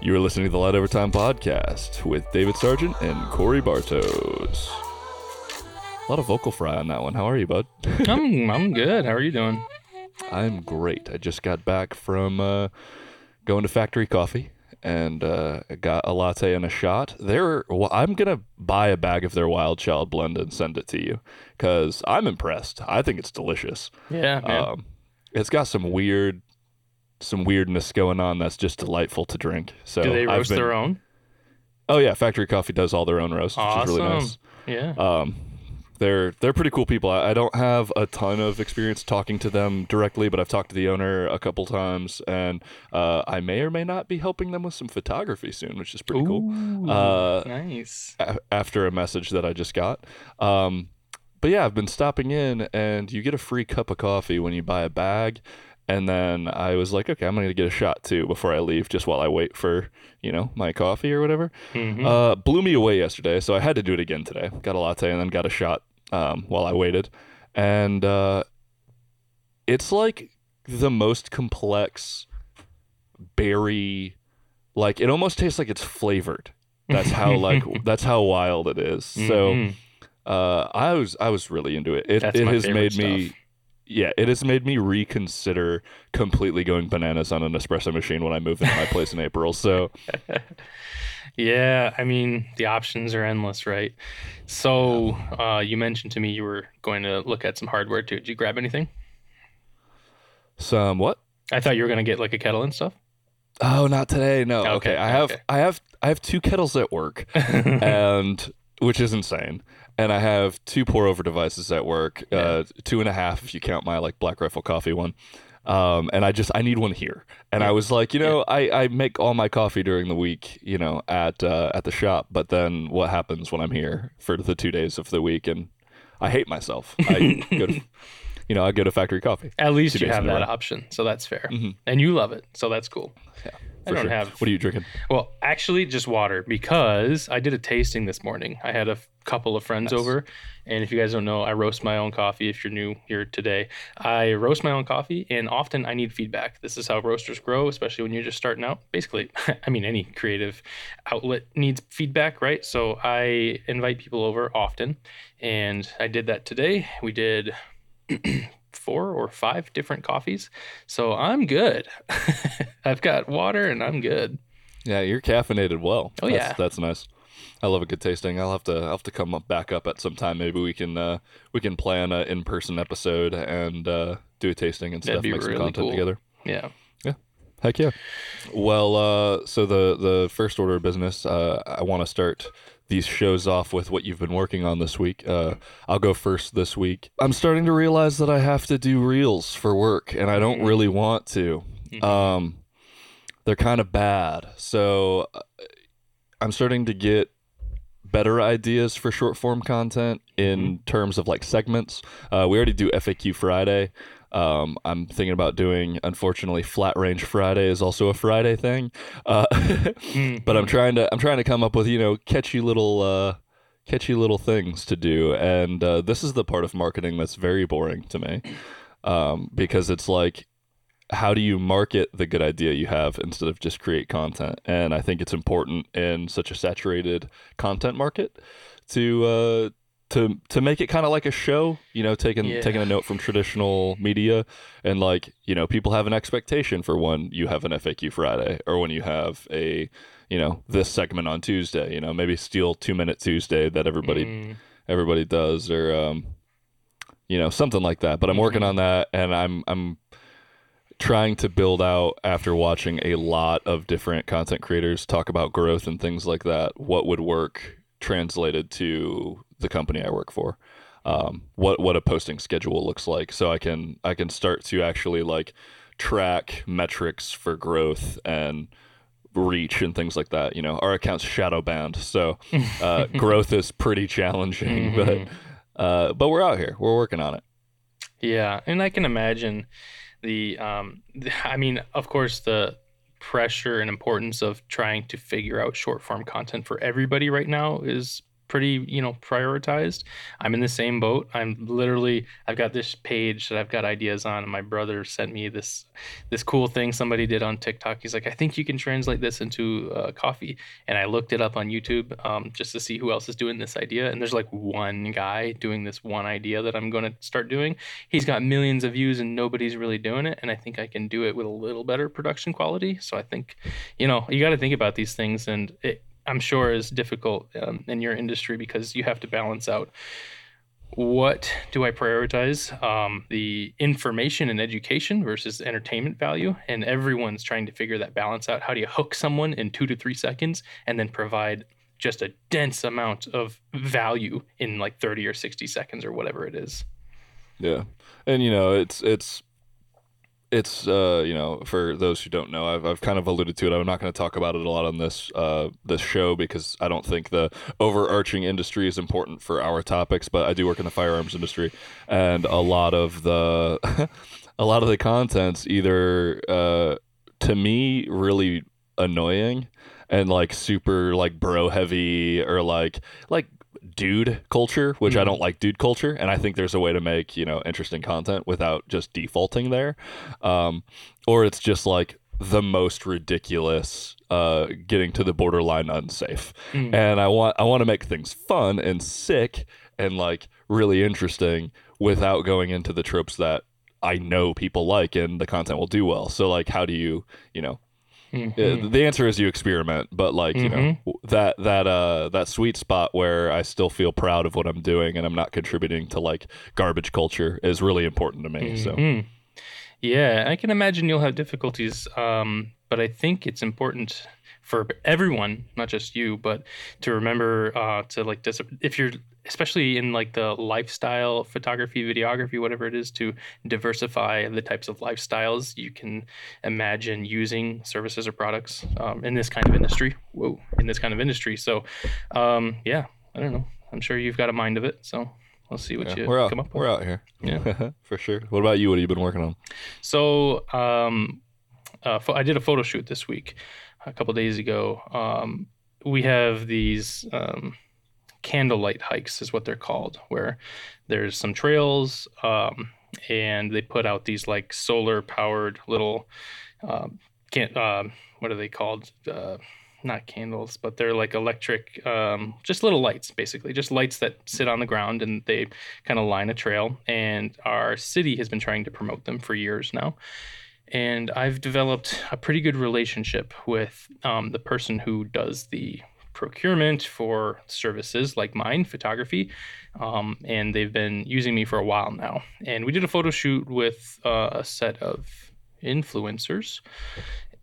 You are listening to the Light Overtime Podcast with David Sargent and Korey Bartos. A lot of vocal fry on that one. How are you, bud? I'm I'm good. How are you doing? I'm great. I just got back from uh, going to Factory Coffee and uh, got a latte and a shot. They're, well, I'm gonna buy a bag of their Wild Child blend and send it to you because I'm impressed. I think it's delicious. Yeah, man. Um, it's got some weird, some weirdness going on that's just delightful to drink. So Do they roast been- their own? Oh yeah, Factory Coffee does all their own roasts, which is really nice. Yeah. Um, they're they're pretty cool people. I, I don't have a ton of experience talking to them directly, but I've talked to the owner a couple times, and uh, I may or may not be helping them with some photography soon, which is pretty cool. Uh, nice. a- after a message that I just got. Um, but yeah, I've been stopping in, and you get a free cup of coffee when you buy a bag. And then I was like, okay, I'm gonna get a shot too before I leave, just while I wait for you know my coffee or whatever. Mhm. Uh, blew me away yesterday, so I had to do it again today. Got a latte and then got a shot um, while I waited, and uh, it's like the most complex berry. Like it almost tastes like it's flavored. That's how like that's how wild it is. So Mhm. uh, I was I was really into it. It it has made me stuff. Yeah, it has made me reconsider completely going bananas on an espresso machine when I move into my place in April. So Yeah, I mean the options are endless, right? So uh, you mentioned to me you were going to look at some hardware too. Did you grab anything? some what? I thought you were going to get like a kettle and stuff. Oh, not today. No. Okay. Okay, I have okay. I have I have two kettles at work, and which is insane. And I have two pour over devices at work, uh, two and a half if you count my like Black Rifle coffee one. Um, and I just I need one here. And I was like, you know, I, I make all my coffee during the week, you know, at uh, at the shop. But then what happens when I'm here for the two days of the week? And I hate myself. I go to, you know, I go to factory coffee. At least you have that option, so that's fair. Mhm. And you love it, so that's cool. Yeah, I don't sure. have What are you drinking? Well, actually, just water because I did a tasting this morning. I had a f- couple of friends Nice. over, and if you guys don't know, I roast my own coffee. If you're new here today, I roast my own coffee, and often I need feedback. This is how roasters grow, especially when you're just starting out. Basically, I mean, any creative outlet needs feedback, right? So I invite people over often, and I did that today. We did. Four or five different coffees. So I'm good. I've got water and I'm good. Yeah, you're caffeinated well. Oh, That's- yeah. that's nice. I love a good tasting. I'll have to I'll have to come up back up at some time. Maybe we can uh, we can plan an in person episode and uh, do a tasting and That'd stuff, make some content cool. together. Yeah. Yeah. Heck yeah. Well, uh, so the the first order of business, uh, I want to start these shows off with what you've been working on this week. Uh, I'll go first this week. I'm starting to realize that I have to do reels for work, and I don't Mhm. really want to. Mhm. Um, they're kind of bad, so uh, I'm starting to get better ideas for short form content in terms of like segments. Uh, we already do FAQ Friday. Um, I'm thinking about doing. Unfortunately, Flat Range Friday is also a Friday thing, uh, Mhm. but I'm trying to I'm trying to come up with you know catchy little uh, catchy little things to do, and uh, this is the part of marketing that's very boring to me um, because it's like how do you market the good idea you have instead of just create content? And I think it's important in such a saturated content market to uh, to to make it kind of like a show. You know, taking Yeah. taking a note from traditional media, and like you know, people have an expectation for when you have an FAQ Friday or when you have a you know this segment on Tuesday. You know, maybe steal two minute Tuesday that everybody Mm. everybody does or um you know something like that but i'm working Mhm. on that and i'm i'm trying to build out after watching a lot of different content creators talk about growth and things like that what would work translated to the company i work for um, what what a posting schedule looks like so i can i can start to actually like track metrics for growth and reach and things like that you know our account's shadow banned so uh, growth is pretty challenging, Mhm. but uh, but we're out here. We're working on it. Yeah, and I can imagine the um I mean, of course the pressure and importance of trying to figure out short form content for everybody right now is pretty you know prioritized. I'm in the same boat. I'm literally i've got this page that i've got ideas on and my brother sent me this this cool thing somebody did on tiktok. He's like i think you can translate this into uh, coffee. And i looked it up on youtube um, just to see who else is doing this idea. And there's like one guy doing this one idea that i'm going to start doing. He's got millions of views and nobody's really doing it. And i think i can do it with a little better production quality. So i think you know you got to think about these things. And it, I'm sure is difficult um, in your industry because you have to balance out what do I prioritize? Um, the information and education versus entertainment value. And everyone's trying to figure that balance out. How do you hook someone in two to three seconds and then provide just a dense amount of value in like 30 or 60 seconds or whatever it is? Yeah. And, you know, it's, it's, it's uh, you know for those who don't know I've, I've kind of alluded to it. I'm not going to talk about it a lot on this uh, this show because i don't think the overarching industry is important for our topics but i do work in the firearms industry and a lot of the a lot of the content's either uh, to me really annoying and like super like bro heavy or like like dude culture, which mm-hmm. I don't like dude culture, and I think there's a way to make you know interesting content without just defaulting there, um, or it's just like the most ridiculous, uh, getting to the borderline unsafe, mm. and I want I want to make things fun and sick and like really interesting without going into the tropes that I know people like and the content will do well. So like, how do you you know Mm-hmm. the answer is you experiment, but like mm-hmm. you know mm-hmm. that that uh that sweet spot where I still feel proud of what I'm doing and I'm not contributing to like garbage culture is really important to me. Mm-hmm. So yeah, I can imagine you'll have difficulties, um, but I think it's important for everyone, not just you, but to remember uh, to like dis- if you're especially in like the lifestyle photography, videography, whatever it is, to diversify the types of lifestyles you can imagine using services or products um, in this kind of industry. Whoa, in this kind of industry. So, um, yeah, I don't know. I'm sure you've got a mind of it. So we'll see what yeah, you we're out, come up with. We're out here. Yeah, for sure. What about you? What have you been working on? So, um, uh, I did a photo shoot this week, a couple days ago. Um, we have these um, candlelight hikes is what they're called, where there's some trails um, and they put out these like solar powered little uh, can uh, what are they called? Uh, not candles, but they're like electric, um, just little lights, basically, just lights that sit on the ground and they kind of line a trail. And our city has been trying to promote them for years now. And I've developed a pretty good relationship with um, the person who does the procurement for services like mine, photography. Um, and they've been using me for a while now. And we did a photo shoot with uh, a set of influencers.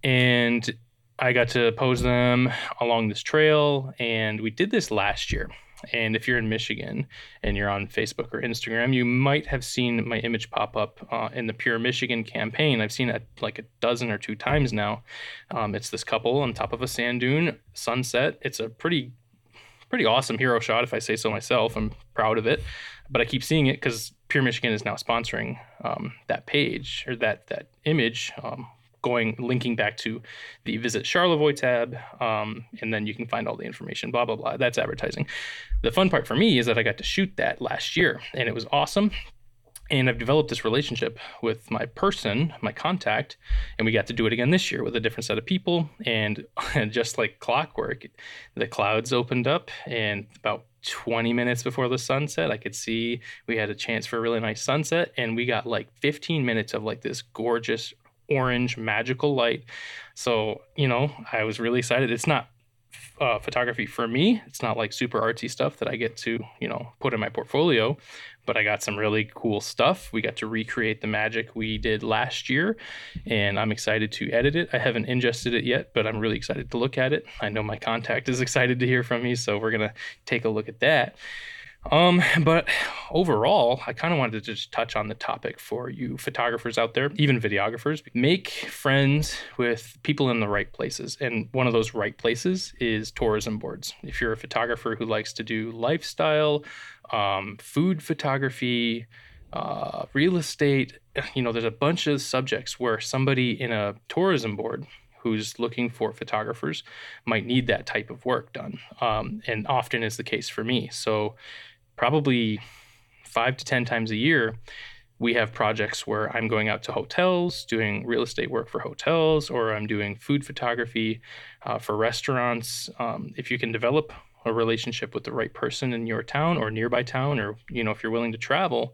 And I got to pose them along this trail. And we did this last year. And if you're in Michigan and you're on Facebook or Instagram, you might have seen my image pop up uh, in the Pure Michigan campaign. I've seen it like a dozen or two times now. Um, it's this couple on top of a sand dune, sunset. It's a pretty, pretty awesome hero shot, if I say so myself. I'm proud of it. But I keep seeing it because Pure Michigan is now sponsoring um, that page or that that image um, going linking back to the visit Charlevoix tab, um, and then you can find all the information. Blah blah blah. That's advertising. The fun part for me is that I got to shoot that last year, and it was awesome. And I've developed this relationship with my person, my contact, and we got to do it again this year with a different set of people. And, and just like clockwork, the clouds opened up, and about 20 minutes before the sunset, I could see we had a chance for a really nice sunset. And we got like 15 minutes of like this gorgeous orange magical light. So, you know, I was really excited. It's not uh, photography for me. It's not like super artsy stuff that I get to, you know, put in my portfolio, but I got some really cool stuff. We got to recreate the magic we did last year, and I'm excited to edit it. I haven't ingested it yet, but I'm really excited to look at it. I know my contact is excited to hear from me, so we're going to take a look at that. Um, but overall, I kind of wanted to just touch on the topic for you photographers out there, even videographers. Make friends with people in the right places. And one of those right places is tourism boards. If you're a photographer who likes to do lifestyle, um, food photography, uh, real estate, you know, there's a bunch of subjects where somebody in a tourism board who's looking for photographers might need that type of work done. Um, and often is the case for me. So, probably five to 10 times a year, we have projects where I'm going out to hotels, doing real estate work for hotels, or I'm doing food photography uh, for restaurants. Um, if you can develop a relationship with the right person in your town or nearby town, or you know if you're willing to travel,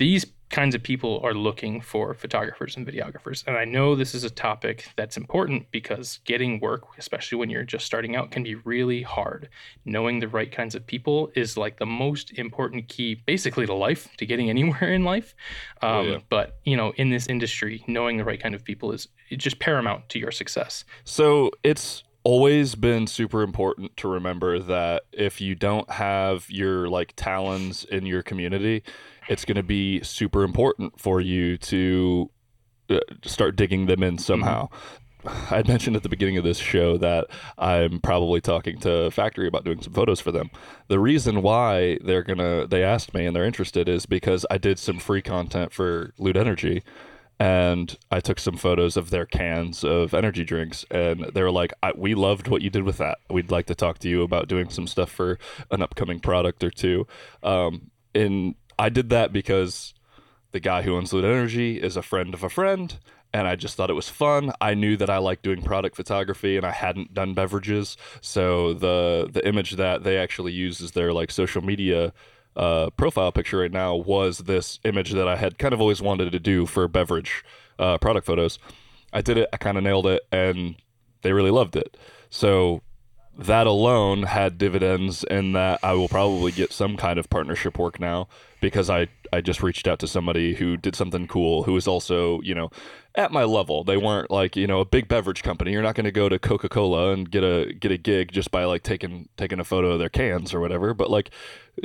these kinds of people are looking for photographers and videographers. And I know this is a topic that's important because getting work, especially when you're just starting out, can be really hard. Knowing the right kinds of people is like the most important key, basically, to life, to getting anywhere in life. Oh, um, oh, yeah. But, you know, in this industry, knowing the right kind of people is just paramount to your success. So it's always been super important to remember that if you don't have your like talons in your community it's going to be super important for you to uh, start digging them in somehow. Mm-hmm. I mentioned at the beginning of this show that I'm probably talking to Factory about doing some photos for them. The reason why they're gonna they asked me and they're interested is because I did some free content for Loot Energy and I took some photos of their cans of energy drinks, and they were like, "We loved what you did with that. We'd like to talk to you about doing some stuff for an upcoming product or two. Um, and I did that because the guy who owns Loot Energy is a friend of a friend, and I just thought it was fun. I knew that I liked doing product photography, and I hadn't done beverages, so the the image that they actually use as their like social media uh, profile picture right now was this image that I had kind of always wanted to do for beverage uh, product photos. I did it. I kind of nailed it, and they really loved it. So that alone had dividends in that I will probably get some kind of partnership work now because I, I just reached out to somebody who did something cool who was also, you know, at my level. They weren't like, you know, a big beverage company. You're not going to go to Coca-Cola and get a get a gig just by like taking taking a photo of their cans or whatever, but like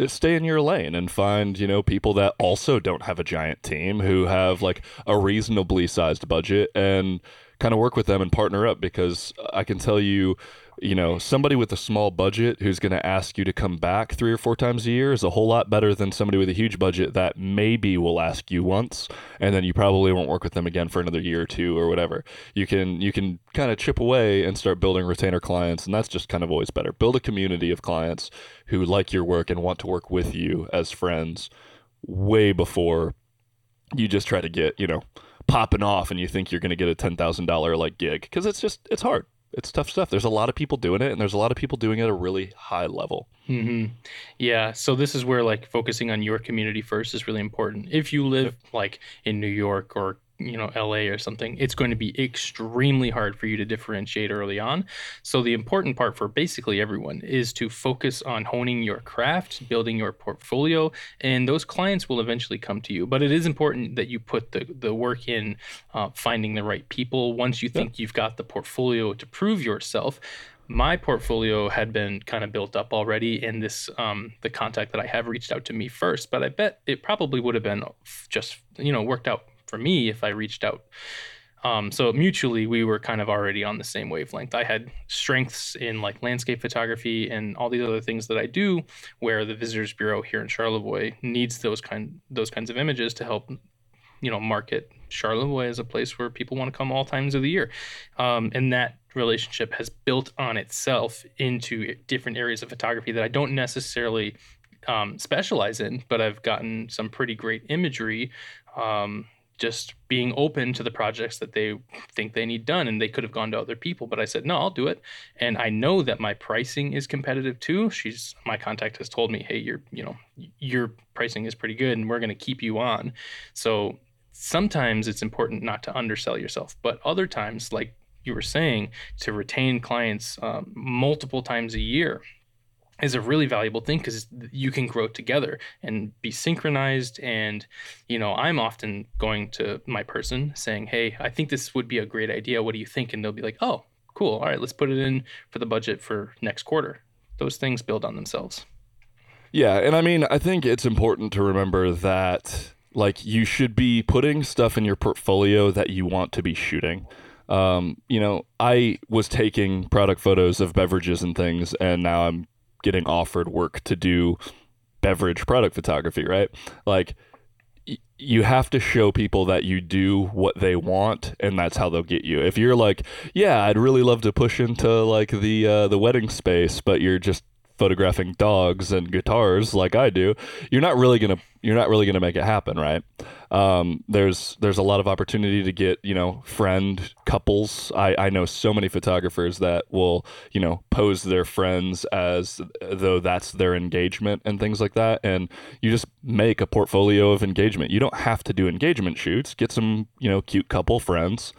stay in your lane and find, you know, people that also don't have a giant team who have like a reasonably sized budget and kind of work with them and partner up because I can tell you you know, somebody with a small budget who's going to ask you to come back three or four times a year is a whole lot better than somebody with a huge budget that maybe will ask you once and then you probably won't work with them again for another year or two or whatever. You can you can kind of chip away and start building retainer clients and that's just kind of always better. Build a community of clients who like your work and want to work with you as friends way before you just try to get, you know, popping off and you think you're going to get a $10,000 like gig because it's just it's hard it's tough stuff. There's a lot of people doing it, and there's a lot of people doing it at a really high level. Mm-hmm. Yeah. So this is where like focusing on your community first is really important. If you live like in New York or you know LA or something, it's going to be extremely hard for you to differentiate early on. So the important part for basically everyone is to focus on honing your craft, building your portfolio, and those clients will eventually come to you. But it is important that you put the the work in uh, finding the right people. Once you think yeah. you've got the portfolio to prove yourself, my portfolio had been kind of built up already in this um, the contact that I have reached out to me first, but I bet it probably would have been just you know worked out for me if I reached out. Um, so mutually, we were kind of already on the same wavelength. I had strengths in like landscape photography and all these other things that I do, where the Visitors Bureau here in Charlevoix needs those kind those kinds of images to help, you know, market Charlevoix as a place where people want to come all times of the year, um, and that relationship has built on itself into different areas of photography that I don't necessarily um, specialize in, but I've gotten some pretty great imagery um, just being open to the projects that they think they need done and they could have gone to other people but i said no i'll do it. And i know that my pricing is competitive too. She's my contact has told me hey your you know your pricing is pretty good and we're going to keep you on. So sometimes it's important not to undersell yourself but other times like you were saying to retain clients um, multiple times a year is a really valuable thing because you can grow together and be synchronized. And you know i'm often going to my person saying hey i think this would be a great idea. What do you think? And they'll be like oh cool. All right let's put it in for the budget for next quarter. Those things build on themselves. Yeah and i mean i think it's important to remember that like you should be putting stuff in your portfolio that you want to be shooting. Um, you know, I was taking product photos of beverages and things, and now I'm getting offered work to do beverage product photography, right? Like y- you have to show people that you do what they want and that's how they'll get you if you're like yeah i'd really love to push into like the uh, the wedding space but you're just photographing dogs and guitars like I do, you're not really gonna you're not really gonna make it happen, right? Um, there's there's a lot of opportunity to get you know friend couples. I I know so many photographers that will you know pose their friends as though that's their engagement and things like that, and you just make a portfolio of engagement. You don't have to do engagement shoots. Get some you know cute couple friends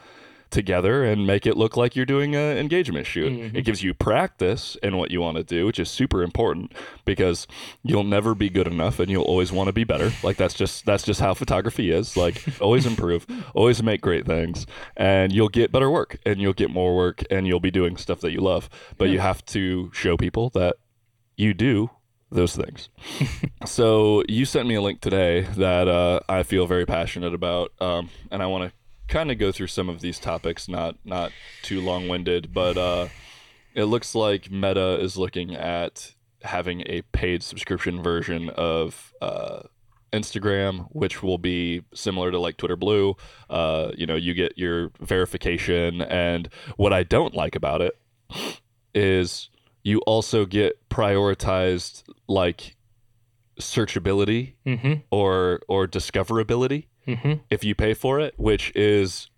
together and make it look like you're doing an engagement shoot. Mm-hmm. It gives you practice in what you want to do, which is super important because you'll never be good enough and you'll always want to be better. Like that's just that's just how photography is. Like always improve, always make great things and you'll get better work and you'll get more work and you'll be doing stuff that you love. But yeah. you have to show people that you do those things. so you sent me a link today that uh, I feel very passionate about, um, and I want to kind of go through some of these topics, not not too long winded, but uh, it looks like Meta is looking at having a paid subscription version of uh, Instagram, which will be similar to like Twitter Blue. Uh, you know, you get your verification, and what I don't like about it is you also get prioritized like searchability mm-hmm. or or discoverability mm-hmm. if you pay for it, which is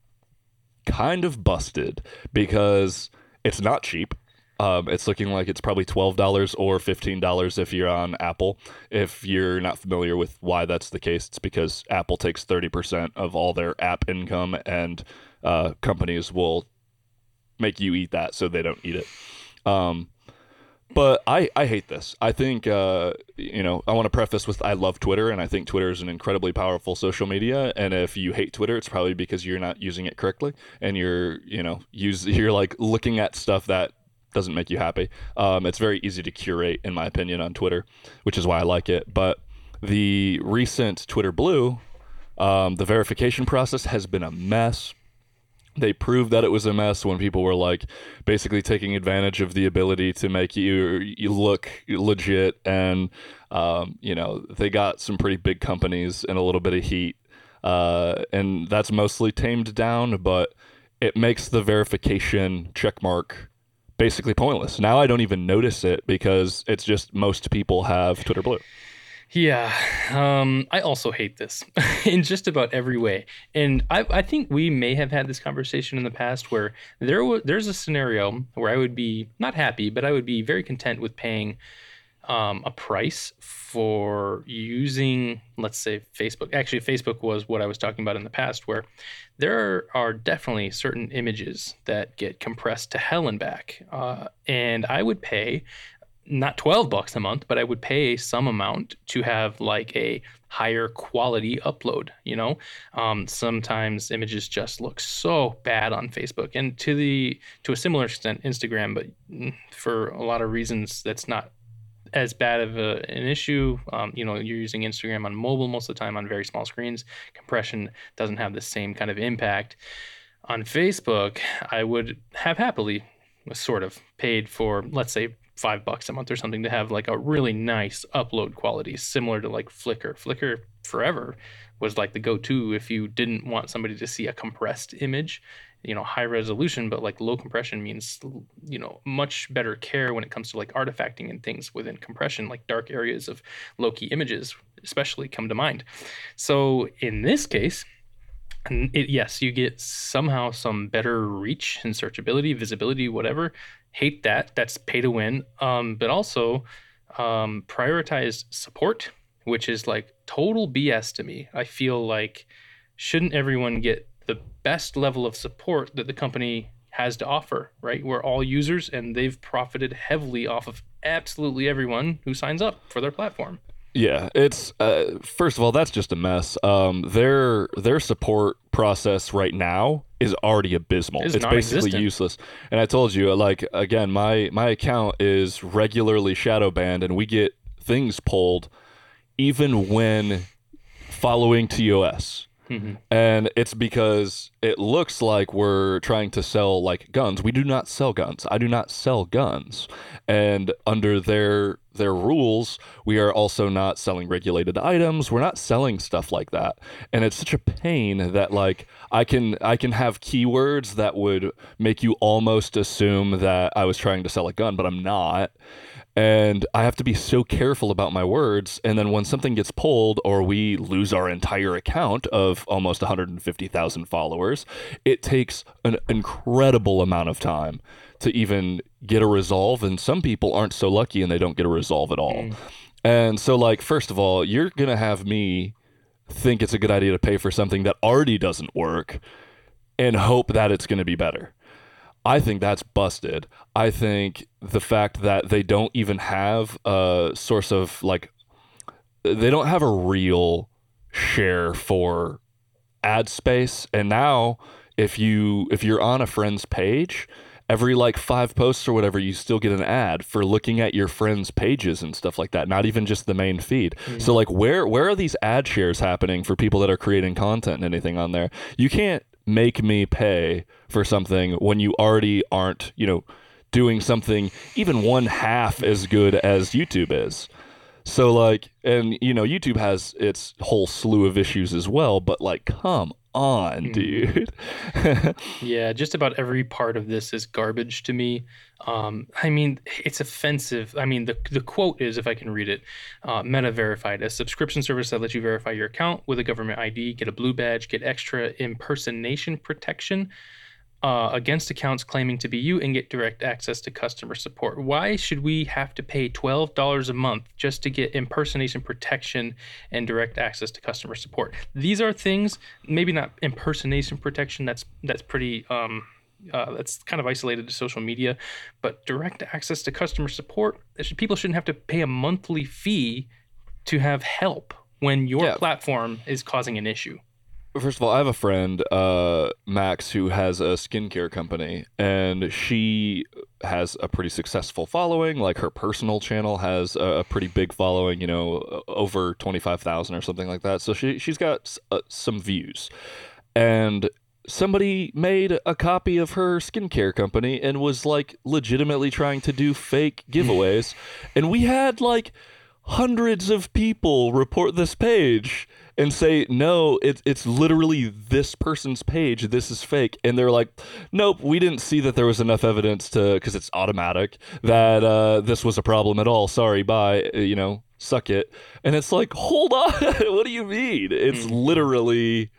kind of busted because it's not cheap. Um, it's looking like it's probably twelve dollars or fifteen dollars if you're on Apple. If you're not familiar with why that's the case, it's because Apple takes thirty percent of all their app income, and uh, companies will make you eat that so they don't eat it. Um, but I, I hate this. I think, uh, you know, I want to preface with I love Twitter and I think Twitter is an incredibly powerful social media. And if you hate Twitter, it's probably because you're not using it correctly and you're, you know, use you're like looking at stuff that doesn't make you happy. Um, it's very easy to curate, in my opinion, on Twitter, which is why I like it. But the recent Twitter Blue, um, the verification process has been a mess they proved that it was a mess when people were like basically taking advantage of the ability to make you you look legit and um, you know they got some pretty big companies in a little bit of heat uh, and that's mostly tamed down but it makes the verification checkmark basically pointless. Now i don't even notice it because it's just most people have twitter blue yeah, um, I also hate this in just about every way, and I, I think we may have had this conversation in the past where there was there's a scenario where I would be not happy, but I would be very content with paying um, a price for using, let's say, Facebook. Actually, Facebook was what I was talking about in the past, where there are definitely certain images that get compressed to hell and back, uh, and I would pay not 12 bucks a month, but I would pay some amount to have like a higher quality upload, you know? Um, sometimes images just look so bad on Facebook and to the to a similar extent Instagram, but for a lot of reasons that's not as bad of a, an issue. Um, you know, you're using Instagram on mobile most of the time on very small screens. Compression doesn't have the same kind of impact. On Facebook, I would have happily sort of paid for, let's say, five bucks a month or something to have like a really nice upload quality, similar to like Flickr. Flickr forever was like the go-to if you didn't want somebody to see a compressed image you know high resolution but like low compression means you know much better care when it comes to like artifacting and things within compression like dark areas of low key images especially come to mind so in this case it, yes you get somehow some better reach and searchability visibility whatever hate that. That's pay to win. Um, but also um, prioritize support, which is like total BS to me. I feel like shouldn't everyone get the best level of support that the company has to offer, right? We're all users and they've profited heavily off of absolutely everyone who signs up for their platform. Yeah, it's uh, first of all that's just a mess. Um, their their support process right now is already abysmal. It's, it's basically useless. And I told you, like again, my my account is regularly shadow banned, and we get things pulled even when following TOS. Mm-hmm. And it's because it looks like we're trying to sell like guns. We do not sell guns. I do not sell guns. And under their their rules, we are also not selling regulated items. We're not selling stuff like that. And it's such a pain that like I can I can have keywords that would make you almost assume that I was trying to sell a gun, but I'm not and I have to be so careful about my words. And then when something gets pulled or we lose our entire account of almost 150,000 followers, it takes an incredible amount of time to even get a resolve. And some people aren't so lucky and they don't get a resolve at all. Mm. And so, like, first of all, you're going to have me think it's a good idea to pay for something that already doesn't work and hope that it's going to be better. I think that's busted. I think the fact that they don't even have a source of like they don't have a real share for ad space and now if you if you're on a friend's page every like five posts or whatever you still get an ad for looking at your friends pages and stuff like that not even just the main feed mm-hmm. so like where where are these ad shares happening for people that are creating content and anything on there you can't make me pay for something when you already aren't, you know, doing something even one half as good as YouTube is. So like and you know YouTube has its whole slew of issues as well, but like come on, mm-hmm. dude. yeah, just about every part of this is garbage to me. Um, I mean, it's offensive. I mean, the, the quote is, if I can read it, uh, Meta Verified, a subscription service that lets you verify your account with a government ID, get a blue badge, get extra impersonation protection uh, against accounts claiming to be you and get direct access to customer support. Why should we have to pay $12 a month just to get impersonation protection and direct access to customer support? These are things, maybe not impersonation protection, that's that's pretty um, uh, that's kind of isolated to social media, but direct access to customer support, people shouldn't have to pay a monthly fee to have help when your yeah. platform is causing an issue. First of all, I have a friend, uh, Max, who has a skincare company, and she has a pretty successful following. Like her personal channel has a, pretty big following, you know, over twenty five thousand or something like that. So she she's got uh, some views, and somebody made a copy of her skincare company and was like legitimately trying to do fake giveaways, and we had like hundreds of people report this page and say no it's it's literally this person's page. This is fake. And they're like nope we didn't see that there was enough evidence to because it's automatic that uh, this was a problem at all. Sorry bye uh, you know suck it. And it's like hold on what do you mean? It's mm. literally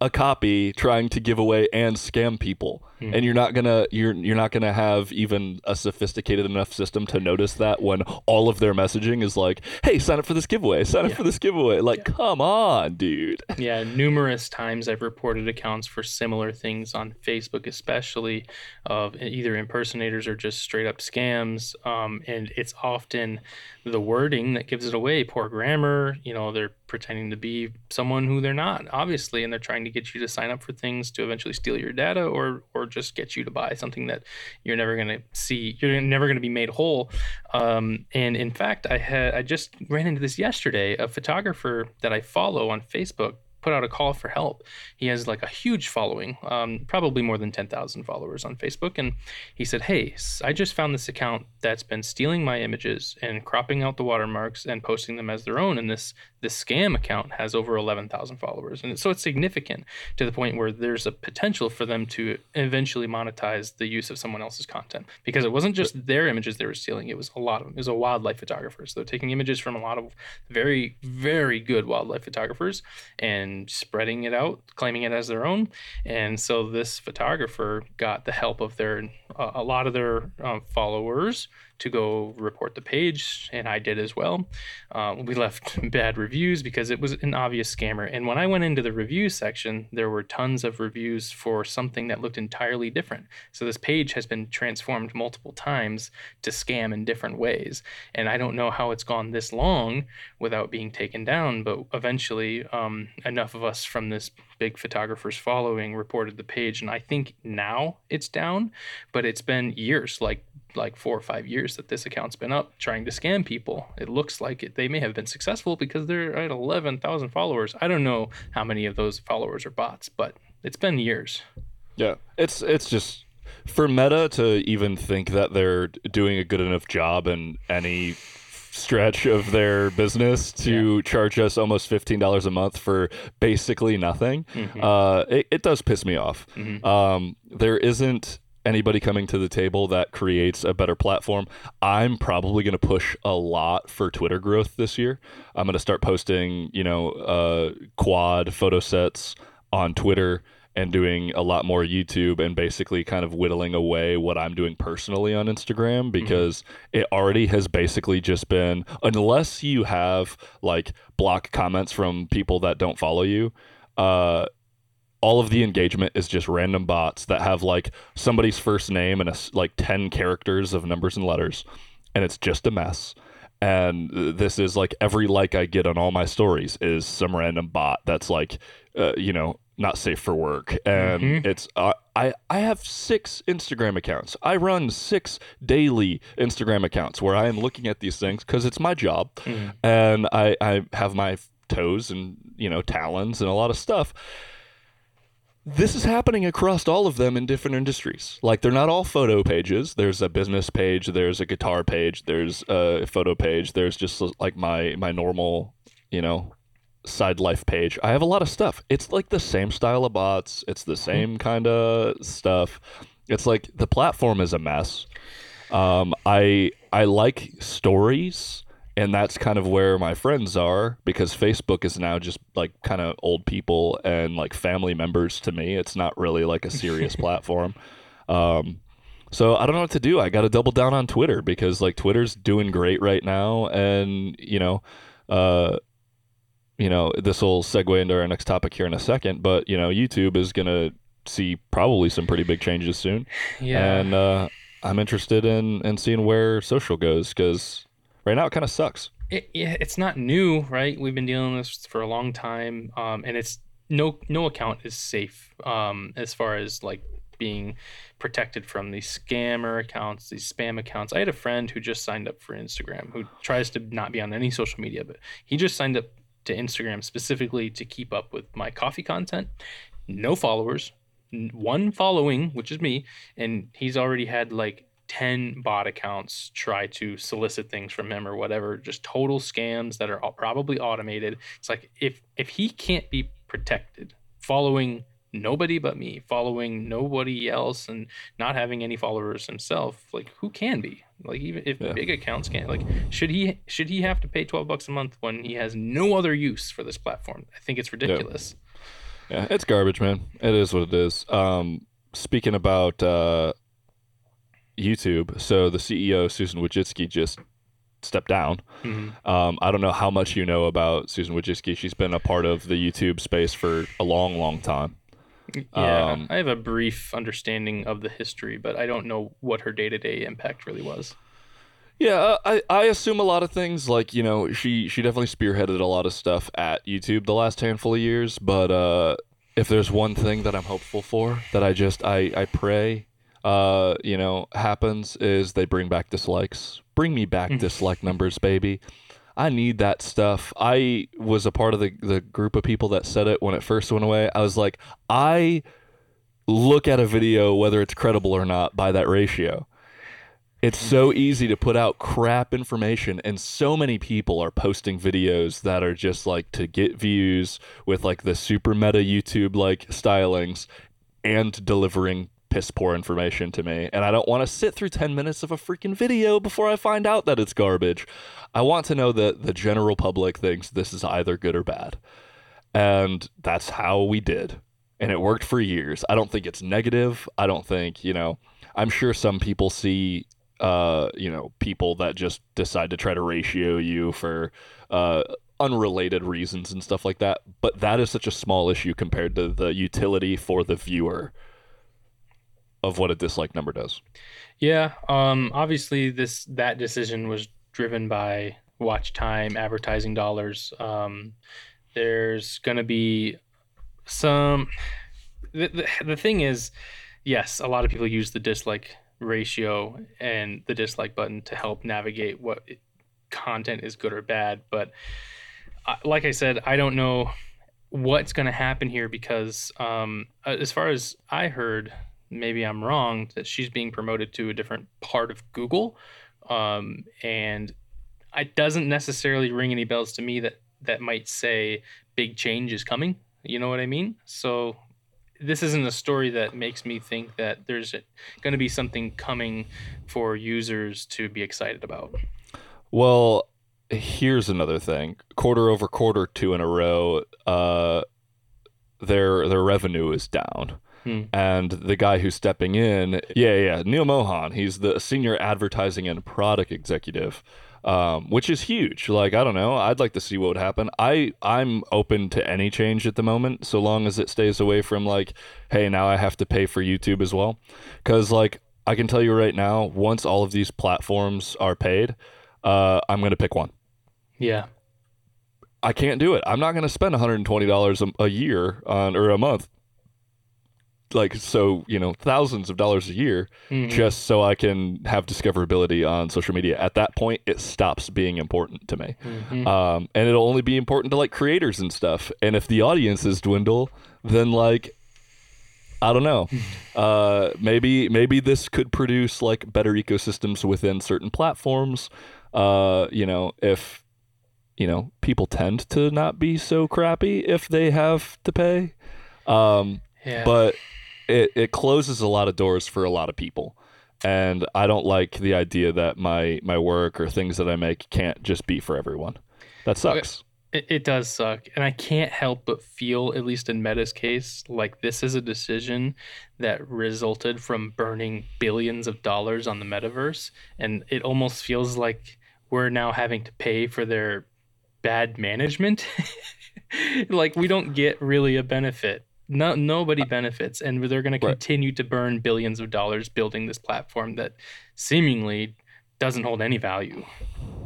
a copy trying to give away and scam people mm. and you're not gonna you're you're not gonna have even a sophisticated enough system to notice that when all of their messaging is like hey sign up for this giveaway sign up yeah. for this giveaway like yeah. come on dude yeah numerous times i've reported accounts for similar things on facebook especially of either impersonators or just straight up scams um, and it's often the wording that gives it away poor grammar you know they're pretending to be someone who they're not obviously and they're trying to get you to sign up for things to eventually steal your data or or just get you to buy something that you're never going to see you're never going to be made whole um, and in fact i had i just ran into this yesterday a photographer that i follow on facebook put out a call for help. He has like a huge following, um, probably more than 10,000 followers on Facebook. And he said, Hey, I just found this account that's been stealing my images and cropping out the watermarks and posting them as their own. in this, this scam account has over 11,000 followers. And so it's significant to the point where there's a potential for them to eventually monetize the use of someone else's content because it wasn't just their images they were stealing, it was a lot of them. It was a wildlife photographer. So they're taking images from a lot of very, very good wildlife photographers and spreading it out, claiming it as their own. And so this photographer got the help of their uh, a lot of their um, followers to go report the page, and I did as well. Uh, we left bad reviews because it was an obvious scammer. And when I went into the review section, there were tons of reviews for something that looked entirely different. So this page has been transformed multiple times to scam in different ways. And I don't know how it's gone this long without being taken down, but eventually, um, enough of us from this big photographers following reported the page. And I think now it's down, but it's been years like like four or five years that this account's been up trying to scam people. It looks like it, they may have been successful because they're at 11,000 followers. I don't know how many of those followers are bots, but it's been years. Yeah, it's it's just for Meta to even think that they're doing a good enough job in any stretch of their business to yeah. charge us almost fifteen dollars a month for basically nothing. Mm-hmm. Uh, it, it, does piss me off. Mm-hmm. Um, there isn't anybody coming to the table that creates a better platform. I'm probably going to push a lot for Twitter growth this year. I'm going to start posting, you know, uh, quad photo sets on Twitter and doing a lot more YouTube and basically kind of whittling away what I'm doing personally on Instagram mm-hmm. because mm-hmm. it already has basically just been unless you have like block comments from people that don't follow you, uh, all of the engagement is just random bots that have like somebody's first name and a, like 10 characters of numbers and letters and it's just a mess. And this is like every like I get on all my stories is some random bot that's like, uh, you know, not safe for work. And mm-hmm. it's uh, i i have six instagram accounts. I run six daily instagram accounts where i am looking at these things because it's my job. Mm. and i i have my toes and you know talons and a lot of stuff this is happening across all of them in different industries. Like they're not all photo pages. There's a business page, there's a guitar page, there's a photo page, there's just like my my normal, you know, side life page, I have a lot of stuff. It's like the same style of bots. It's the hmm. same kind of stuff. It's like the platform is a mess. Um, I I like stories, and that's kind of where my friends are because Facebook is now just like kind of old people and like family members to me. It's not really like a serious platform. Um, so I don't know what to do. I got to double down on Twitter because like Twitter's doing great right now, and you know. Uh, you know, this will segue into our next topic here in a second, but you know, YouTube is going to see probably some pretty big changes soon. Yeah. And uh, I'm interested in in seeing where social goes because right now it kind of sucks. It, yeah, it's not new, right? We've been dealing with this for a long time, um, and it's no no account is safe um, as far as like being protected from these scammer accounts, these spam accounts. I had a friend who just signed up for Instagram who tries to not be on any social media, but he just signed up to Instagram specifically to keep up with my coffee content. No followers, one following, which is me, and he's already had like 10 bot accounts try to solicit things from him or whatever just total scams that are probably automated. It's like if if he can't be protected following nobody but me following nobody else and not having any followers himself like who can be? Like even if yeah. big accounts can't like should he should he have to pay 12 bucks a month when he has no other use for this platform? I think it's ridiculous. Yeah, yeah it's garbage man. It is what it is. Um speaking about uh youtube so the ceo susan wojcicki just stepped down. Mm-hmm. Um, I don't know how much you know about Susan Wojcicki. She's been a part of the YouTube space for a long, long time. Yeah, um, I have a brief understanding of the history, but I don't know what her day to day impact really was. Yeah, uh, I, I assume a lot of things like you know she she definitely spearheaded a lot of stuff at YouTube the last handful of years. But uh, if there's one thing that I'm hopeful for that I just I I pray uh you know happens is they bring back dislikes. Bring me back dislike numbers, baby. I need that stuff. I was a part of the, the group of people that said it when it first went away. I was like, I look at a video, whether it's credible or not, by that ratio. It's so easy to put out crap information, and so many people are posting videos that are just like to get views with like the super meta YouTube like stylings and delivering piss poor information to me. And I don't want to sit through 10 minutes of a freaking video before I find out that it's garbage. I want to know that the general public thinks this is either good or bad. And that's how we did. And it worked for years. I don't think it's negative. I don't think, you know, I'm sure some people see uh, you know, people that just decide to try to ratio you for uh, unrelated reasons and stuff like that. But that is such a small issue compared to the utility for the viewer of what a dislike number does. Yeah, um, obviously this that decision was driven by watch time, advertising dollars. Um, there's going to be some. The, the, the thing is, yes, a lot of people use the dislike ratio and the dislike button to help navigate what content is good or bad. But uh, like I said, I don't know what's going to happen here because, um, uh, as far as I heard, maybe I'm wrong, that she's being promoted to a different part of Google. Um, and it doesn't necessarily ring any bells to me that that might say big change is coming. You know what I mean? So this isn't a story that makes me think that there's going to be something coming for users to be excited about. Well, here's another thing: quarter over quarter, two in a row, uh, their their revenue is down. Hmm. And the guy who's stepping in, yeah, yeah, Neal Mohan, he's the senior advertising and product executive um, which is huge. Like I don't know, I'd like to see what would happen. I I'm open to any change at the moment, so long as it stays away from like, hey, now I have to pay for YouTube as well, because like I can tell you right now, once all of these platforms are paid, uh, I'm gonna pick one. Yeah. I can't do it. I'm not going to spend $120 a, a year on or a month like so you know thousands of dollars a year mm-hmm. just so I can have discoverability on social media. At that point, it stops being important to me, mm-hmm. um, and it'll only be important to like creators and stuff. And if the audiences dwindle, then like I don't know. Uh, maybe maybe this could produce like better ecosystems within certain platforms. Uh, you know, if you know people tend to not be so crappy if they have to pay. Um, yeah. But it, it closes a lot of doors for a lot of people. And i don't like the idea that my my work or things that i make can't just be for everyone. That sucks. It, it does suck. And i can't help but feel at least in meta's case like this is a decision that resulted from burning billions of dollars on the metaverse. And it almost feels like we're now having to pay for their bad management. Like we don't get really a benefit no, nobody benefits, and they're going to continue right. to burn billions of dollars building this platform that seemingly doesn't hold any value.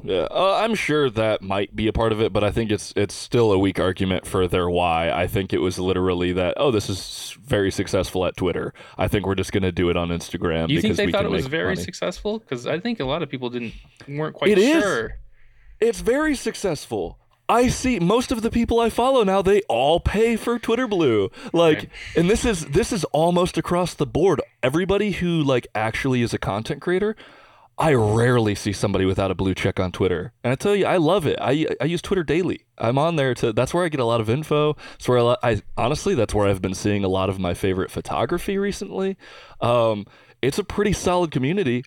Yeah, uh, I'm sure that might be a part of it, but I think it's it's still a weak argument for their why. I think it was literally that oh, this is very successful at Twitter. I think we're just going to do it on Instagram. You think they thought it was very money. successful? Because I think a lot of people didn't weren't quite it sure. Is. It's very successful. I see most of the people I follow now they all pay for Twitter Blue. Like and this is this is almost across the board. Everybody who like actually is a content creator, I rarely see somebody without a blue check on Twitter. And I tell you, I love it. I I use Twitter daily. I'm on there to that's where I get a lot of info. It's where I, I honestly that's where I've been seeing a lot of my favorite photography recently. Um, it's a pretty solid community.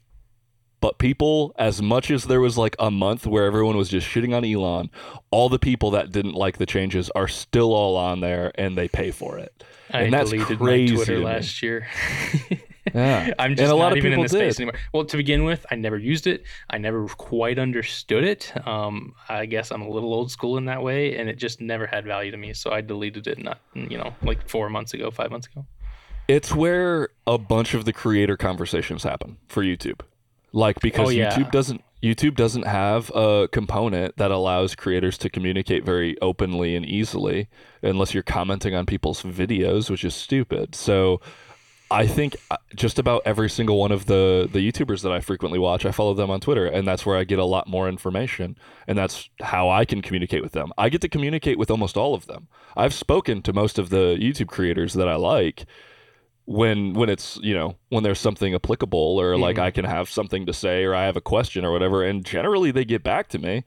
But people, as much as there was like a month where everyone was just shitting on Elon, all the people that didn't like the changes are still all on there and they pay for it. I and that's deleted crazy my Twitter last year. yeah, I'm just not even in the space did. anymore. Well, to begin with, I never used it. I never quite understood it. Um, I guess I'm a little old school in that way, and it just never had value to me. So I deleted it. Not you know, like four months ago, five months ago. It's where a bunch of the creator conversations happen for YouTube. Like because oh, yeah. YouTube doesn't YouTube doesn't have a component that allows creators to communicate very openly and easily unless you're commenting on people's videos, which is stupid. So I think uh, just about every single one of the the YouTubers that I frequently watch, I follow them on Twitter, and that's where I get a lot more information, and that's how I can communicate with them. I get to communicate with almost all of them. I've spoken to most of the YouTube creators that I like, when when it's you know when there's something applicable or like mm-hmm. I can have something to say or I have a question or whatever and generally they get back to me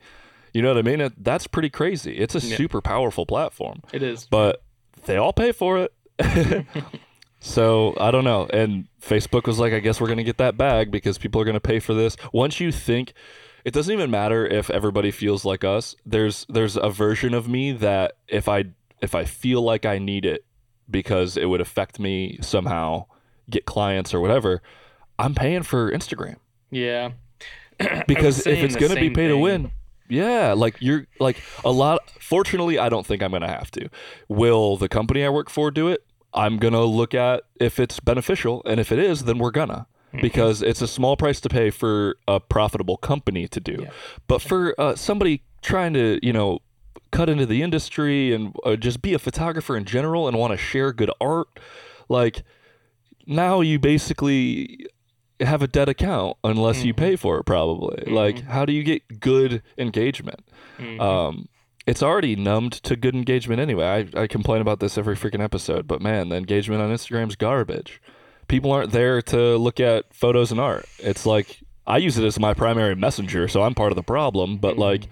you know what I mean? It, that's pretty crazy. It's a yeah. super powerful platform. It is. But they all pay for it. So I don't know. And Facebook was like I guess we're going to get that bag because people are going to pay for this. Once you think it doesn't even matter if everybody feels like us. There's there's a version of me that if I if I feel like I need it because it would affect me somehow, get clients or whatever, I'm paying for Instagram. Yeah. because if it's going to be pay thing. to win, yeah, like you're like a lot. Fortunately, I don't think I'm going to have to. Will the company I work for do it? I'm going to look at if it's beneficial. And if it is, then we're going to. Mm-hmm. Because it's a small price to pay for a profitable company to do. Yeah. But for uh, somebody trying to, you know, cut into the industry and uh, just be a photographer in general and want to share good art like now you basically have a dead account unless you Mm-hmm. pay for it probably. Like how do you get good engagement? Mhm. um it's already numbed to good engagement anyway. I, I complain about this every freaking episode but man the engagement on instagram's garbage. People aren't there to look at photos and art. It's like i use it as my primary messenger so i'm part of the problem but like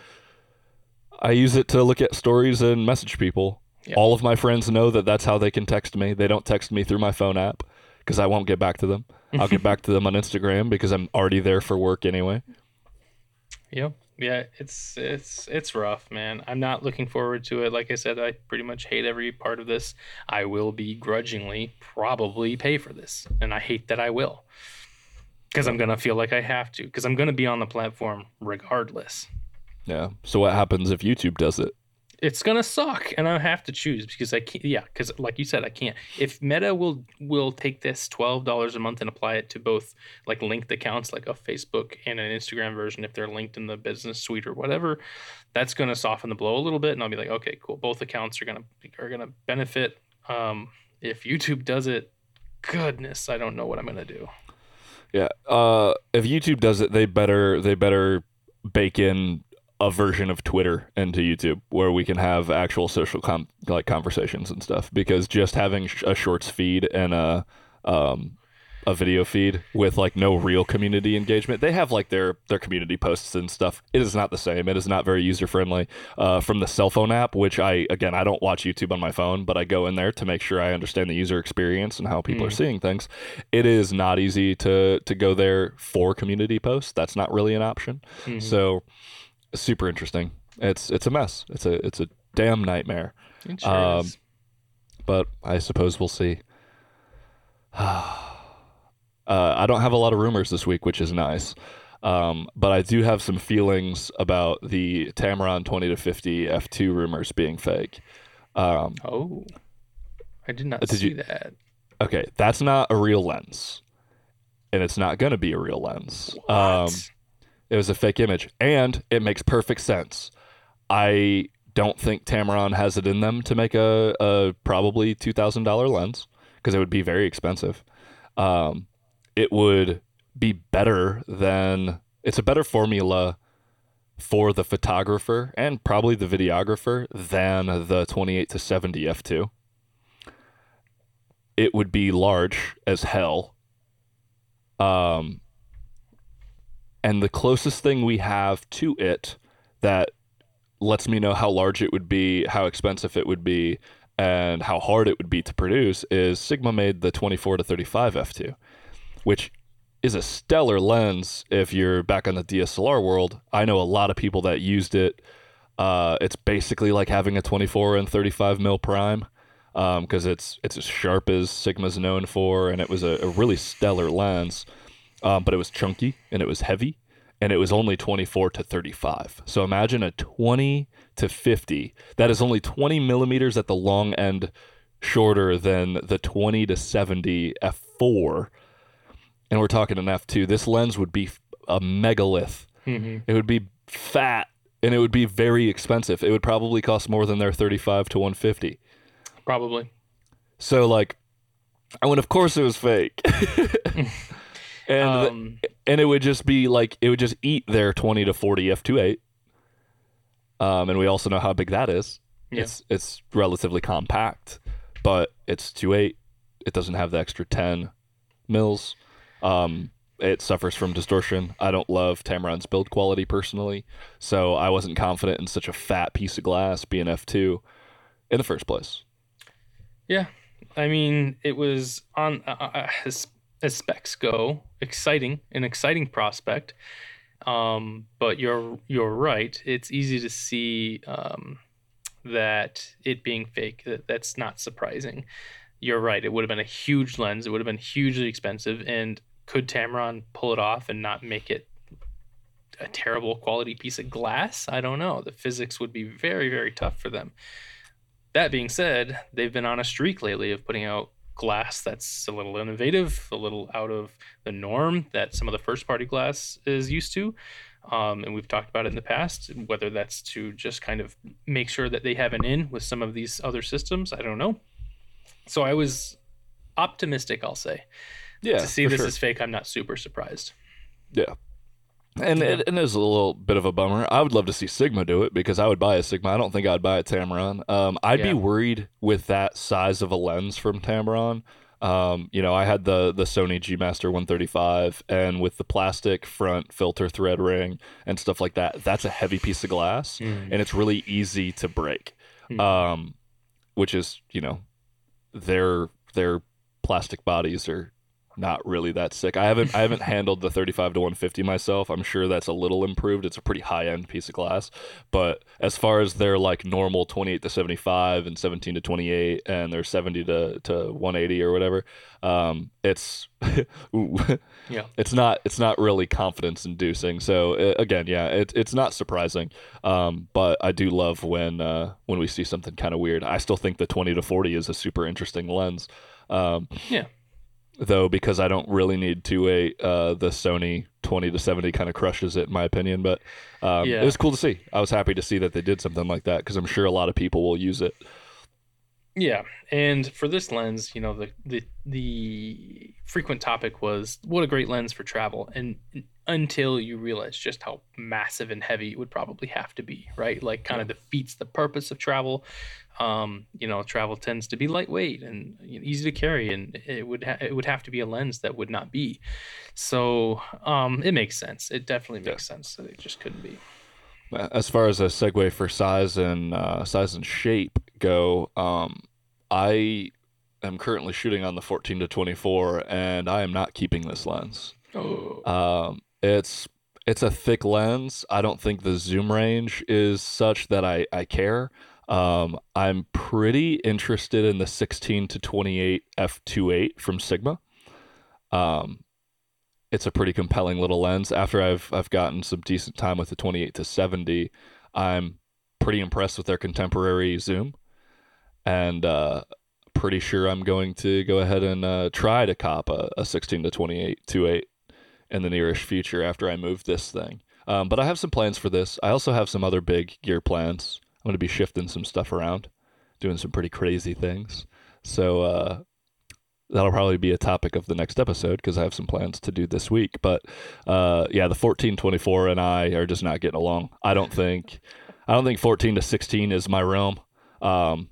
i use it to look at stories and message people Yeah. all of my friends know that that's how they can text me they don't text me through my phone app because i won't get back to them i'll get back to them on instagram because i'm already there for work anyway Yep. Yeah, it's it's it's rough, man. I'm not looking forward to it. Like I said, I pretty much hate every part of this. I will begrudgingly probably pay for this, and I hate that I will. Cuz I'm going to feel like I have to cuz I'm going to be on the platform regardless. Yeah so what happens if youtube does it It's going to suck and I have to choose because I can't yeah, cuz like you said I can't. If Meta will will take this $12 a month and apply it to both like linked accounts like a Facebook and an Instagram version if they're linked in the business suite or whatever, that's going to soften the blow a little bit and I'll be like, okay, cool. Both accounts are going to are to benefit. Um, if YouTube does it, goodness, I don't know what I'm going to do. Yeah. Uh, if YouTube does it, they better they better bake in a version of Twitter into YouTube where we can have actual social com- like conversations and stuff. Because just having sh- a shorts feed and a um, a video feed with like no real community engagement, they have like their their community posts and stuff. It is not the same. It is not very user friendly. Uh, from the cell phone app, which I again I don't watch YouTube on my phone, but I go in there to make sure I understand the user experience and how people are seeing things. It is not easy to to go there for community posts. That's not really an option. Mhm. So super interesting. It's it's a mess. It's a it's a damn nightmare. Sure um. But I suppose we'll see. uh, I don't have a lot of rumors this week, which is nice. Um, but I do have some feelings about the Tamron 20 to 50 F2 rumors being fake. Um, Oh, I did not did see you- that. okay, that's not a real lens. And it's not going to be a real lens. Um, What? It was a fake image, and it makes perfect sense. I don't think Tamron has it in them to make a, a probably two thousand dollar lens because it would be very expensive. Um, it would be better than it's a better formula for the photographer and probably the videographer than the 28 to 70 f2 it would be large as hell um and the closest thing we have to it that lets me know how large it would be, how expensive it would be, and how hard it would be to produce is Sigma made the 24 to 35 f2, which is a stellar lens if you're back on the DSLR world. I know a lot of people that used it. Uh, it's basically like having a 24 and 35 mil prime because it's it's as sharp as Sigma's known for, and it was a, a really stellar lens. Um, but it was chunky and it was heavy, and it was only 24 to 35. So imagine a 20 to 50 that is only 20 millimeters at the long end, shorter than the 20 to 70 f4, and we're talking an f2. This lens would be a megalith. Mhm. It would be fat and it would be very expensive. It would probably cost more than their 35 to 150. Probably. So like, I mean, of course it was fake. and the- Um, and it would just be like it would just eat their 20 to 40 f28 um and we also know how big that is. Yeah. it's it's relatively compact but it's 28 it doesn't have the extra 10 mils. Um it suffers from distortion. I don't love tamron's build quality personally so i wasn't confident in such a fat piece of glass being f2 in the first place. Yeah, I mean, it was on uh, uh, as, specs go, exciting, an exciting prospect. Um, but you're you're right. It's easy to see um, that it being fake. That, that's not surprising. You're right. It would have been a huge lens. It would have been hugely expensive. And could Tamron pull it off and not make it a terrible quality piece of glass? I don't know. The physics would be very very tough for them. That being said, they've been on a streak lately of putting out glass that's a little innovative, a little out of the norm that some of the first party glass is used to. Um, and we've talked about it in the past, whether that's to just kind of make sure that they have an in with some of these other systems. I don't know. So I was optimistic, I'll say, Yeah, to see this sure. is fake, I'm not super surprised. Yeah. And Yeah. it, it is a little bit of a bummer. I would love to see Sigma do it because I would buy a Sigma. I don't think I'd buy a Tamron. Um, I'd Yeah. be worried with that size of a lens from Tamron. Um, you know, I had the the Sony G Master 135, and with the plastic front filter thread ring and stuff like that, that's a heavy piece of glass, and it's really easy to break. Hmm. Um, which is, you know, their their plastic bodies are not really that sick. I haven't I haven't handled the 35 to 150 myself. I'm sure that's a little improved. It's a pretty high end piece of glass, but as far as their like normal 28 to 75 and 17 to 28 and their 70 to, to 180 or whatever, um, it's ooh, Yeah. it's not it's not really confidence inducing. So uh, again, yeah, it, it's not surprising. Um, but I do love when uh, when we see something kind of weird. I still think the 20 to 40 is a super interesting lens. Um, Yeah. Though because I don't really need 2.8, uh, the Sony 20 to 70 kind of crushes it in my opinion. But um, Yeah. it was cool to see. I was happy to see that they did something like that because I'm sure a lot of people will use it. Yeah, and for this lens, you know, the the the frequent topic was what a great lens for travel, and until you realize just how massive and heavy it would probably have to be, right? Like, kind of defeats the purpose of travel. Um, you know, travel tends to be lightweight and you know, easy to carry, and it would ha- it would have to be a lens that would not be. So, um, it makes sense. It definitely makes sense that it just couldn't be. As far as a segue for size and uh, size and shape go, um, I am currently shooting on the 14 to 24, and I am not keeping this lens. Oh, Um, it's it's a thick lens. I don't think the zoom range is such that I I care. Um, I'm pretty interested in the 16 to 28 f2.8 from Sigma. Um, it's a pretty compelling little lens. After I've I've gotten some decent time with the 28 to 70, I'm pretty impressed with their contemporary zoom, and uh, pretty sure I'm going to go ahead and uh, try to cop a, a 16 to 28 2.8 in the nearish future after I move this thing. Um, but I have some plans for this. I also have some other big gear plans. I'm going to be shifting some stuff around, doing some pretty crazy things. So uh, that'll probably be a topic of the next episode because I have some plans to do this week. But uh, yeah, the 1424 and I are just not getting along. I don't think I don't think 14 to 16 is my realm. Um,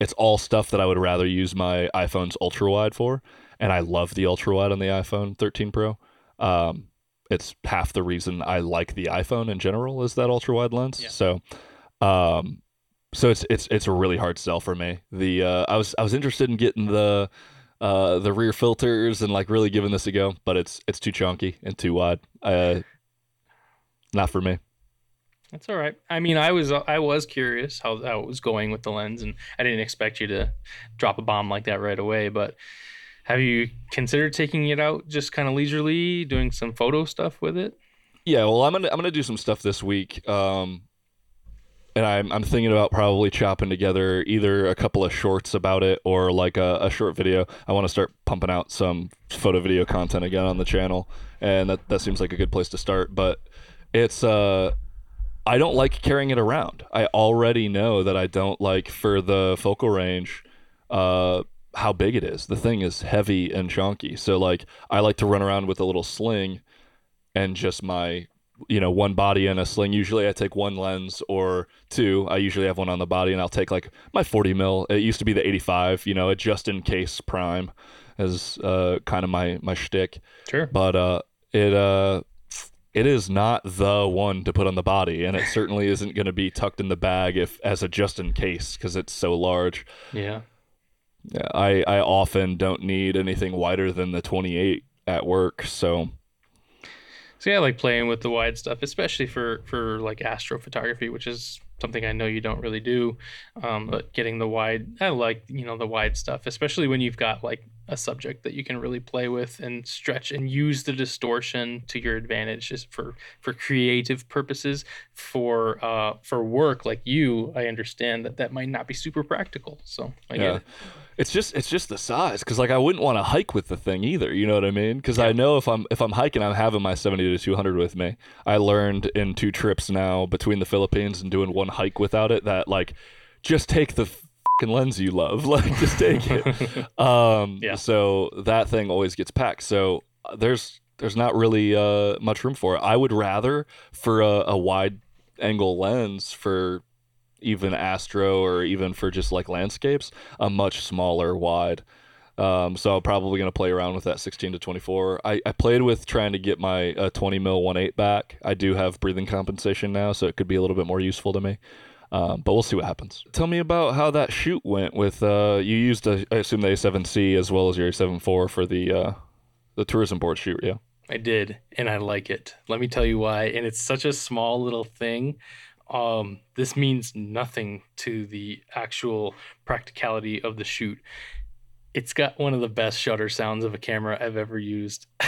it's all stuff that I would rather use my iPhone's ultra wide for, and I love the ultra wide on the iPhone 13 Pro. Um, it's half the reason I like the iPhone in general is that ultra wide lens. Yeah. So, um, so it's it's it's a really hard sell for me. The uh, I was I was interested in getting the uh, the rear filters and like really giving this a go, but it's it's too chunky and too wide. Uh, not for me. That's all right. I mean, I was I was curious how, how it was going with the lens, and I didn't expect you to drop a bomb like that right away. But have you considered taking it out just kind of leisurely, doing some photo stuff with it? Yeah, well, I'm gonna I'm gonna do some stuff this week. Um, and I'm I'm thinking about probably chopping together either a couple of shorts about it or like a, a short video. I want to start pumping out some photo video content again on the channel, and that that seems like a good place to start. But it's uh. I don't like carrying it around. I already know that I don't like for the focal range uh how big it is. The thing is heavy and chunky. So like I like to run around with a little sling and just my you know one body and a sling usually i take one lens or two i usually have one on the body and i'll take like my 40 mil it used to be the 85 you know a just in case prime as uh kind of my my shtick Sure. but uh it uh it is not the one to put on the body and it certainly isn't going to be tucked in the bag if as a just in case because it's so large Yeah. Yeah, I, I often don't need anything wider than the 28 at work so So yeah, I like playing with the wide stuff, especially for for like astrophotography, which is something I know you don't really do. Um, but getting the wide, I like you know the wide stuff, especially when you've got like a subject that you can really play with and stretch and use the distortion to your advantage, just for for creative purposes. For uh for work like you, I understand that that might not be super practical. So I get yeah. it. It's just it's just the size because like I wouldn't want to hike with the thing either. You know what I mean? Because I know if I'm if I'm hiking, I'm having my 70 to 200 with me. I learned in two trips now between the Philippines and doing one hike without it that like just take the fucking lens you love. Like, just take it. Um, Yeah. So that thing always gets packed. So uh, there's there's not really uh, much room for it. I would rather for a, a wide angle lens for even astro or even for just like landscapes, a much smaller wide. Um, so I'm probably going to play around with that 16 to 24. I, I played with trying to get my uh, 20 mil 1.8 back. I do have breathing compensation now, so it could be a little bit more useful to me. Um, but we'll see what happens. Tell me about how that shoot went with uh, you used a, I assume the A7C as well as your A7IV for the uh, the tourism board shoot. Yeah. I did, and I like it. Let me tell you why. And it's such a small little thing. Um, this means nothing to the actual practicality of the shoot. It's got one of the best shutter sounds of a camera I've ever used.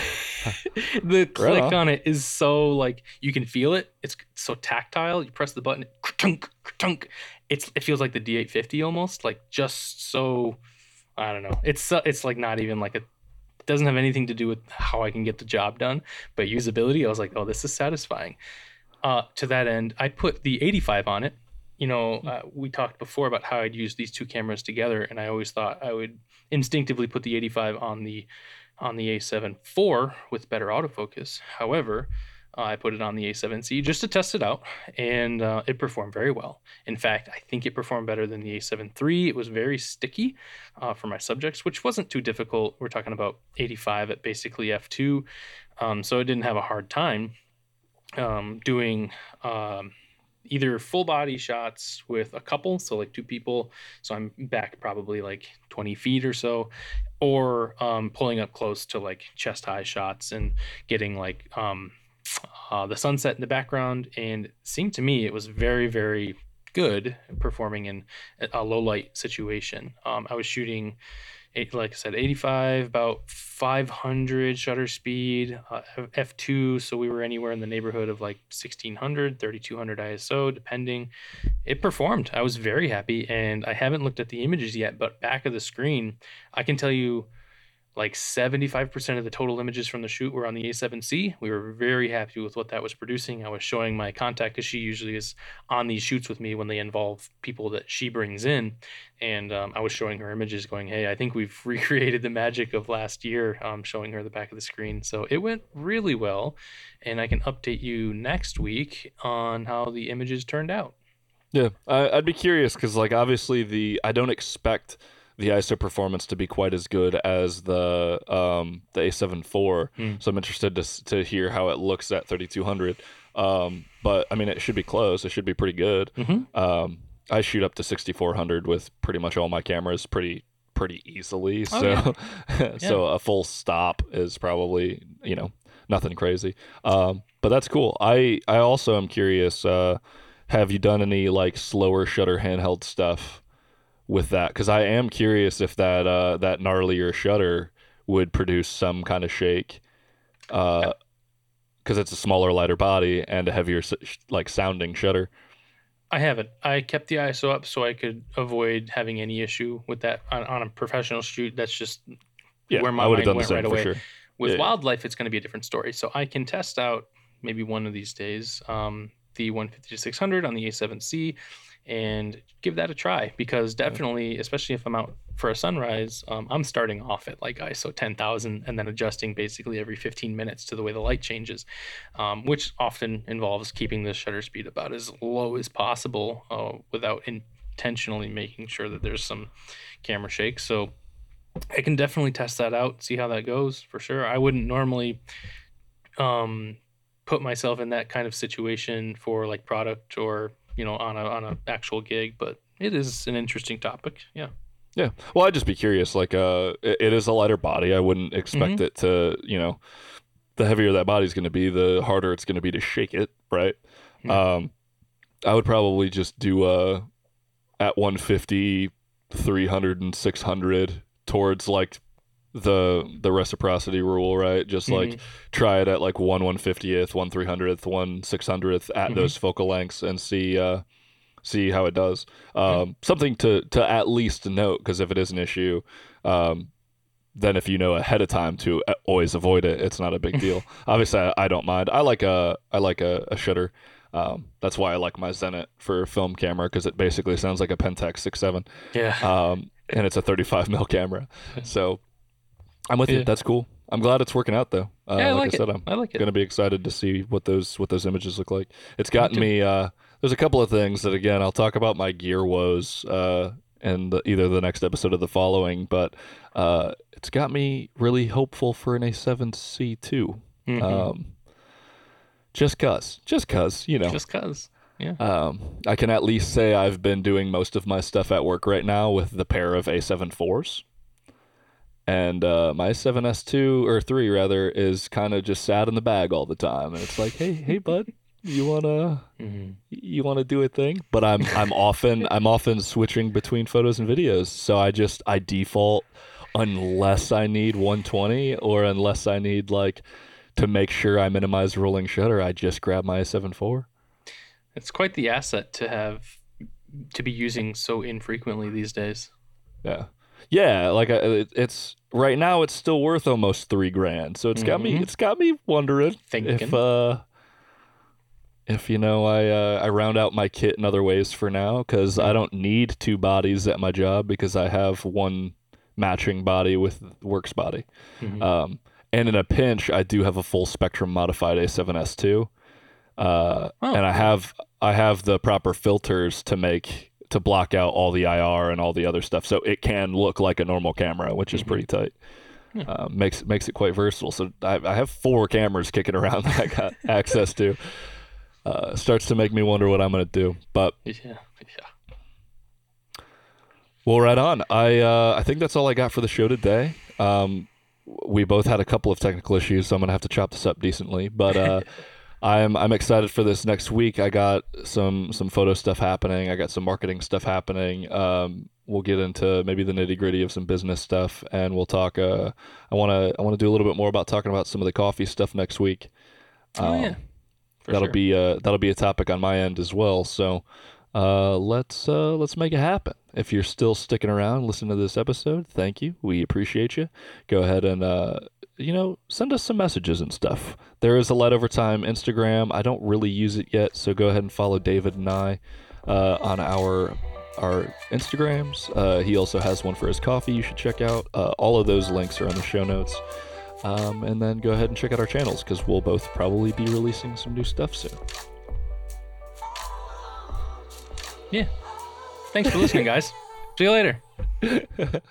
the click on. on it is so like you can feel it. It's so tactile. You press the button, ka-tunk, ka-tunk. it's it feels like the D850 almost, like just so I don't know. It's it's like not even like a it doesn't have anything to do with how I can get the job done, but usability, I was like, oh, this is satisfying. Uh, to that end, I put the 85 on it. You know, uh, we talked before about how I'd use these two cameras together, and I always thought I would instinctively put the 85 on the on the A7 IV with better autofocus. However, uh, I put it on the A7C just to test it out, and uh, it performed very well. In fact, I think it performed better than the A7 III. It was very sticky uh, for my subjects, which wasn't too difficult. We're talking about 85 at basically f2, um, so I didn't have a hard time um, doing um, either full body shots with a couple, so like two people, so I'm back probably like 20 feet or so, or um, pulling up close to like chest high shots and getting like um, uh, the sunset in the background. And seemed to me it was very, very good performing in a- low light situation. Um, I was shooting, eight, like I said, 85, about 500 shutter speed, uh, f2. So we were anywhere in the neighborhood of like 1600, 3200 ISO, depending. It performed. I was very happy. And I haven't looked at the images yet, but back of the screen, I can tell you like 75% of the total images from the shoot were on the A7C. We were very happy with what that was producing. I was showing my contact because she usually is on these shoots with me when they involve people that she brings in. And um, I was showing her images going, hey, I think we've recreated the magic of last year, um, showing her the back of the screen. So it went really well. And I can update you next week on how the images turned out. Yeah, I, I'd be curious because, like, obviously, the I don't expect the ISO performance to be quite as good as the um, the A7 IV. Hmm. So I'm interested to to hear how it looks at 3200. Um, but I mean, it should be close. It should be pretty good. Mhm. Um, I shoot up to 6400 with pretty much all my cameras pretty pretty easily. Oh, So so a full stop is probably you know nothing crazy. Um, but that's cool. I I also am curious. Uh, have you done any like slower shutter handheld stuff with that? Because I am curious if that uh, that gnarlier shutter would produce some kind of shake. Because it's a smaller, lighter body and a heavier, like sounding shutter. I haven't. I kept the ISO up so I could avoid having any issue with that on, on a professional shoot. That's just Yeah, where my I would have mind done the went right for away. sure. With Yeah. wildlife, it's going to be a different story. So I can test out maybe one of these days um, the 150 to 600 on the A7C and give that a try because definitely, especially if I'm out for a sunrise, um, I'm starting off at like ISO 10,000 and then adjusting basically every 15 minutes to the way the light changes, um, which often involves keeping the shutter speed about as low as possible uh, without intentionally making sure that there's some camera shake. So I can definitely test that out, see how that goes for sure. I wouldn't normally um put myself in that kind of situation for like product or, you know, on a on a actual gig, but it is an interesting topic. Yeah. Yeah. Well, I'd just be curious. Like, uh, it, it is a lighter body. I wouldn't expect Mm-hmm. it to, you know, the heavier that body's going to be, the harder it's going to be to shake it, right? Yeah. Um, I would probably just do uh, at 150, 300, and 600 towards like the the reciprocity rule, right? Just like Mhm. try it at like one 150th, one 300th, one 600th at Mhm. those focal lengths and see uh, see how it does. Um, Something to to at least note because if it is an issue, um, then if you know ahead of time to uh, always avoid it, it's not a big deal. Obviously, I, I don't mind. I like a I like a, a shutter Um, that's why I like my Zenit for film camera because it basically sounds like a Pentax 67, Yeah. um, and it's a 35 mil camera. So I'm with you. That's cool. I'm glad it's working out though. Uh, yeah, I like, like, I said, it. I'm I like it. gonna be excited to see what those what those images look like. It's gotten too. me. Uh, there's a couple of things that again I'll talk about my gear woes uh, in the, either the next episode or the following, but uh, it's got me really hopeful for an A7C2. Mhm. Um, just cause, just cause, you know. Just cause. Yeah. Um, I can at least say I've been doing most of my stuff at work right now with the pair of A74s. And uh, my 7S2 or 3 rather is kind of just sat in the bag all the time, and it's like, hey, hey, bud, you wanna Mhm. you wanna do a thing? But I'm I'm often I'm often switching between photos and videos, so I just I default unless I need 120 or unless I need like to make sure I minimize rolling shutter, I just grab my A74. It's quite the asset to have to be using so infrequently these days. Yeah, yeah. Like I, it, it's right now, it's still worth almost three grand. So it's got me. Mhm. It's got me wondering if Thinking. uh, if you know, I uh, I round out my kit in other ways for now because I don't need two bodies at my job because I have one matching body with works body. Mhm. Um, and in a pinch, I do have a full spectrum modified A7S two, uh, Oh, and I have I have the proper filters to make to block out all the IR and all the other stuff, so it can look like a normal camera, which is Mhm. pretty tight. Yeah. Uh, makes makes it quite versatile. So I, I have four cameras kicking around that I got access to. Uh, starts to make me wonder what I'm gonna do, but yeah. Yeah. Well, right on. I uh, I think that's all I got for the show today. Um, we both had a couple of technical issues, so I'm gonna have to chop this up decently. But uh, I'm I'm excited for this next week. I got some some photo stuff happening. I got some marketing stuff happening. Um, we'll get into maybe the nitty gritty of some business stuff, and we'll talk. Uh, I wanna I wanna do a little bit more about talking about some of the coffee stuff next week. Oh Um, yeah. For that'll sure. be uh that'll be a topic on my end as well. So uh let's uh let's make it happen. If you're still sticking around listening to this episode, thank you. We appreciate you. Go ahead and uh you know, send us some messages and stuff. There is a Light Overtime Instagram. I don't really use it yet, so go ahead and follow David and I uh, on our our Instagrams. Uh, he also has one for his coffee. You should check out. Uh, all of those links are in the show notes. Um, and then go ahead and check out our channels because we'll both probably be releasing some new stuff soon. Yeah. Thanks for listening, guys. See you later.